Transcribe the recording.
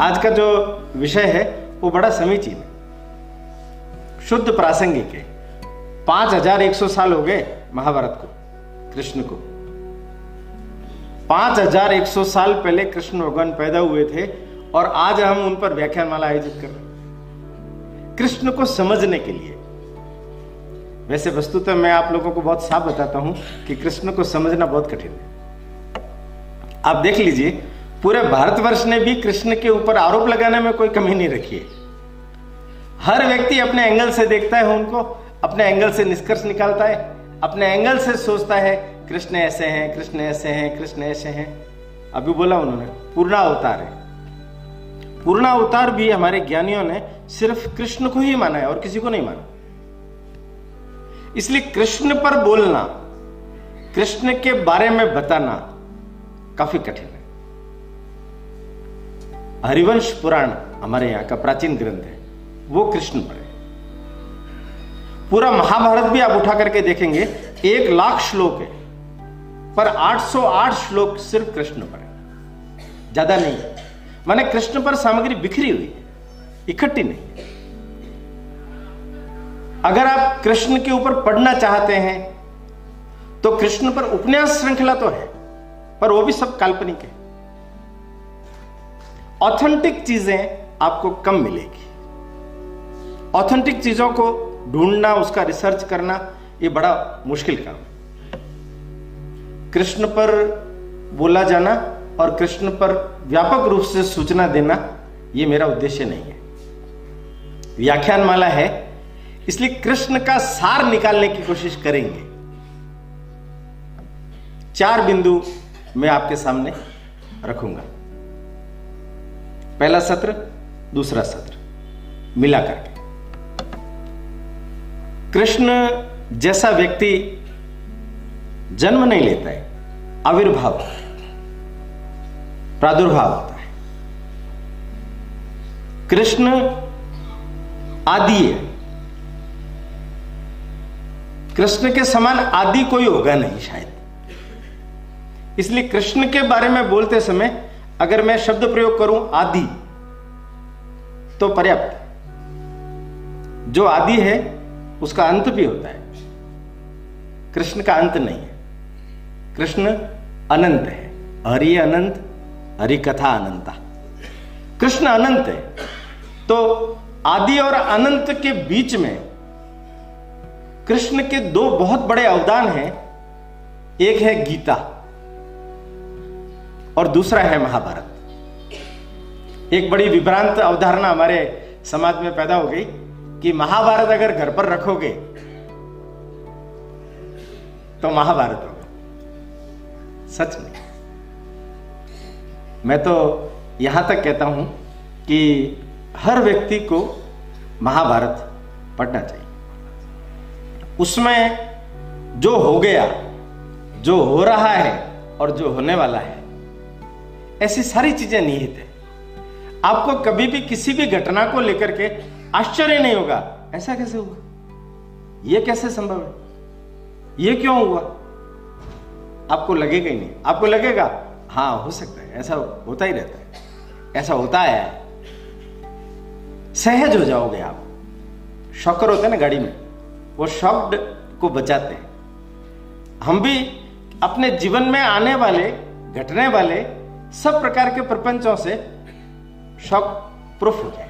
आज का जो विषय है, वो बड़ा समीचीन है। शुद्ध प्रासंगिक है। पाँच हज़ार एक सौ साल हो गए महाभारत को, कृष्ण को। पाँच हज़ार एक सौ साल पहले कृष्ण भगवान पैदा हुए थे और आज हम उन पर व्याख्यान माला आयोजित कर रहे हैं। कृष्ण को समझने के लिए। वैसे वस्तुतः मैं आप लोगों को बहुत साफ़ बताता हूँ कि कृष्ण को समझना बहुत कठिन है। आप देख लीजिए पूरे भारतवर्ष ने भी कृष्ण के ऊपर आरोप लगाने में कोई कमी नहीं रखी है। हर व्यक्ति अपने एंगल से देखता है, उनको अपने एंगल से निष्कर्ष निकालता है, अपने एंगल से सोचता है, कृष्ण ऐसे हैं, कृष्ण ऐसे हैं, कृष्ण ऐसे हैं। अभी बोला उन्होंने, पूर्णा अवतार है। पूर्णा अवतार भी हमारे ज्ञानियों ने सिर्फ़ कृष्ण को ही माना है और किसी को नहीं माना। इसलिए कृष्ण पर बोलना, कृष्ण के बारे में बताना काफ़ी कठिन है। हरिवंश पुराण हमारे यहाँ का प्राचीन ग्रंथ है। वो कृष्ण पर है पूरा महाभारत भी आप उठा करके देखेंगे, एक लाख श्लोक है, पर 808 श्लोक सिर्फ़ कृष्ण पर है ज़्यादा नहीं। माने कृष्ण पर सामग्री बिखरी हुई है, इकट्ठी नहीं। अगर आप कृष्ण के ऊपर पढ़ना चाहते हैं तो कृष्ण पर उपन्यास श्रृंखला तो है, पर वो भी सब काल्पनिक है। ऑथेंटिक चीज़ें आपको कम मिलेगी। ऑथेंटिक चीज़ों को ढूंढना, उसका रिसर्च करना, ये बड़ा मुश्किल काम है। कृष्ण पर बोला जाना और कृष्ण पर व्यापक रूप से सूचना देना, ये मेरा उद्देश्य नहीं है। व्याख्यान माला है, इसलिए कृष्ण का सार निकालने की कोशिश करेंगे। चार बिंदु मैं आपके सामने रखूँगा। पहला सत्र, दूसरा सत्र मिला करके कृष्ण जैसा व्यक्ति जन्म नहीं लेता है, आविर्भाव, प्रादुर्भाव होता है। कृष्ण आदि है। कृष्ण के समान आदि कोई होगा नहीं शायद। इसलिए कृष्ण के बारे में बोलते समय अगर मैं शब्द प्रयोग करूँ आदि तो पर्याप्त। जो आदि है, उसका अंत भी होता है। कृष्ण का अंत नहीं है। कृष्ण अनंत है। हरि अनंत, हरि कथा अनंता। कृष्ण अनंत है। तो आदि और अनंत के बीच में कृष्ण के दो बहुत बड़े अवदान हैं। एक है गीता। और दूसरा है महाभारत। एक बड़ी विभ्रांत अवधारणा हमारे समाज में पैदा हो गई कि महाभारत अगर घर पर रखोगे तो महाभारत होगा। सच में। मैं तो यहाँ तक कहता हूँ कि हर व्यक्ति को महाभारत पढ़ना चाहिए। उसमें जो हो गया, जो हो रहा है और जो होने वाला है ऐसी सारी चीज़ें निहित है। आपको कभी भी किसी भी घटना को लेकर के आश्चर्य नहीं होगा। ऐसा कैसे हुआ यह कैसे संभव है? यह क्यों हुआ? आपको लगेगा ही नहीं। आपको लगेगा हाँ हो सकता है। ऐसा होता ही रहता है। ऐसा होता है। सहज हो जाओगे आप। शॉकर होते हैं ना गाड़ी में, वो शॉक्ड को बचाते हैं। हम भी अपने जीवन में आने वाले, घटने वाले सब प्रकार के प्रपंचों से शॉक प्रूफ हो जाए।